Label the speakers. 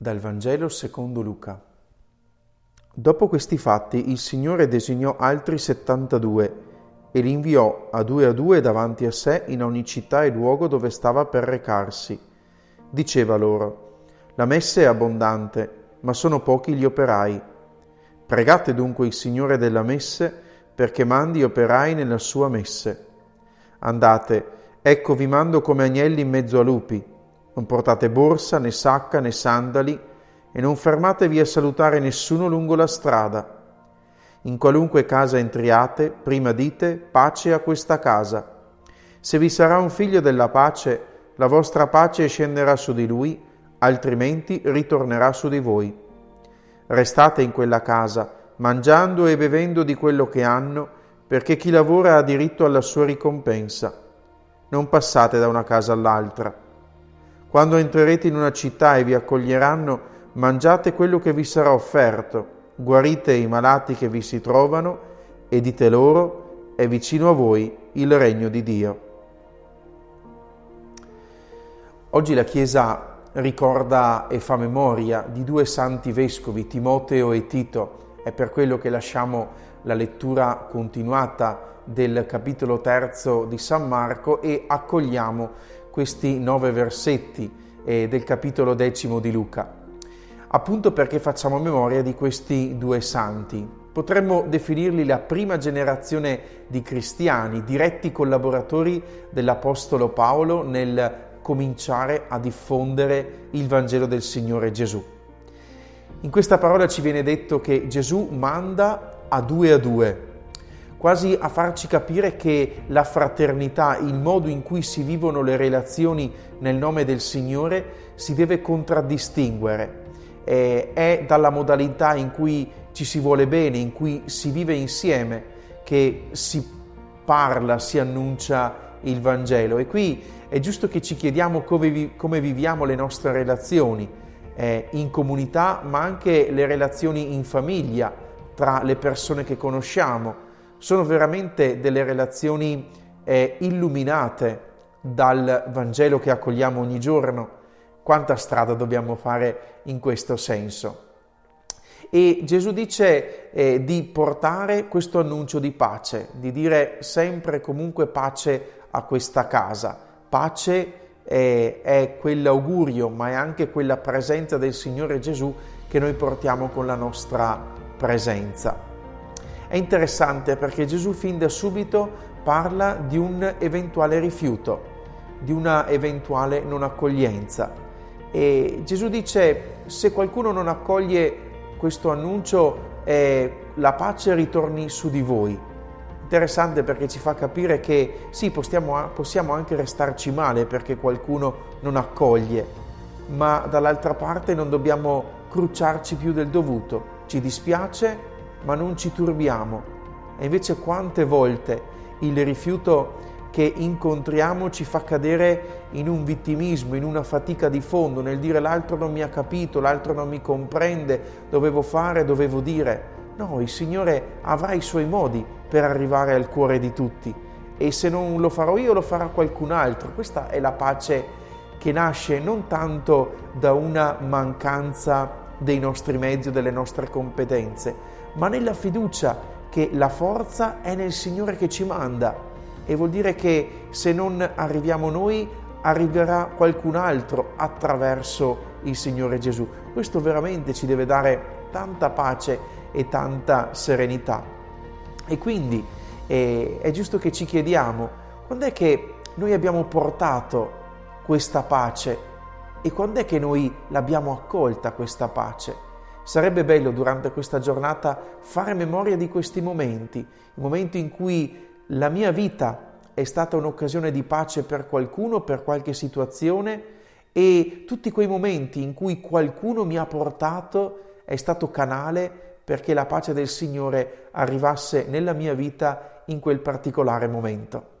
Speaker 1: Dal Vangelo secondo Luca. Dopo questi fatti il Signore designò altri settantadue e li inviò a due a due davanti a sé in ogni città e luogo dove stava per recarsi. Diceva loro, la messe è abbondante, ma sono pochi gli operai. Pregate dunque il Signore della messe perché mandi operai nella sua messe. Andate, ecco vi mando come agnelli in mezzo a lupi. Non portate borsa, né sacca, né sandali e non fermatevi a salutare nessuno lungo la strada. In qualunque casa entriate, prima dite pace a questa casa. Se vi sarà un figlio della pace, la vostra pace scenderà su di lui, altrimenti ritornerà su di voi. Restate in quella casa, mangiando e bevendo di quello che hanno, perché chi lavora ha diritto alla sua ricompensa. Non passate da una casa all'altra. Quando entrerete in una città e vi accoglieranno, mangiate quello che vi sarà offerto, guarite i malati che vi si trovano e dite loro, è vicino a voi il regno di Dio. Oggi la Chiesa ricorda e fa memoria di due santi vescovi, Timoteo e Tito. È per quello che lasciamo la lettura continuata del capitolo terzo di San Marco e accogliamo questi nove versetti eh, del capitolo decimo di Luca, appunto perché facciamo memoria di questi due santi. Potremmo definirli la prima generazione di cristiani, diretti collaboratori dell'Apostolo Paolo nel cominciare a diffondere il Vangelo del Signore Gesù. In questa parola ci viene detto che Gesù manda a due a due, quasi a farci capire che la fraternità, il modo in cui si vivono le relazioni nel nome del Signore si deve contraddistinguere. Eh, è dalla modalità in cui ci si vuole bene, in cui si vive insieme, che si parla, si annuncia il Vangelo. E qui è giusto che ci chiediamo come, vi, come viviamo le nostre relazioni eh, in comunità, ma anche le relazioni in famiglia, tra le persone che conosciamo sono veramente delle relazioni eh, illuminate dal Vangelo che accogliamo ogni giorno. Quanta strada dobbiamo fare in questo senso? E Gesù dice eh, di portare questo annuncio di pace, di dire sempre e comunque pace a questa casa. Pace eh, è quell'augurio, ma è anche quella presenza del Signore Gesù che noi portiamo con la nostra presenza. È interessante perché Gesù fin da subito parla di un eventuale rifiuto, di una eventuale non accoglienza. E Gesù dice, se qualcuno non accoglie questo annuncio, eh, la pace ritorni su di voi. Interessante perché ci fa capire che sì, possiamo, possiamo anche restarci male perché qualcuno non accoglie, ma dall'altra parte non dobbiamo crucciarci più del dovuto. Ci dispiace, ma non ci turbiamo. E invece quante volte il rifiuto che incontriamo ci fa cadere in un vittimismo, in una fatica di fondo, nel dire l'altro non mi ha capito, l'altro non mi comprende, dovevo fare, dovevo dire. No, il Signore avrà i suoi modi per arrivare al cuore di tutti e se non lo farò io lo farà qualcun altro. Questa è la pace che nasce non tanto da una mancanza dei nostri mezzi o delle nostre competenze, ma nella fiducia che la forza è nel Signore che ci manda. E vuol dire che se non arriviamo noi, arriverà qualcun altro attraverso il Signore Gesù. Questo veramente ci deve dare tanta pace e tanta serenità. E quindi eh, è giusto che ci chiediamo quando è che noi abbiamo portato questa pace e quando è che noi l'abbiamo accolta questa pace. Sarebbe bello durante questa giornata fare memoria di questi momenti, i momenti in cui la mia vita è stata un'occasione di pace per qualcuno, per qualche situazione e tutti quei momenti in cui qualcuno mi ha portato è stato canale perché la pace del Signore arrivasse nella mia vita in quel particolare momento.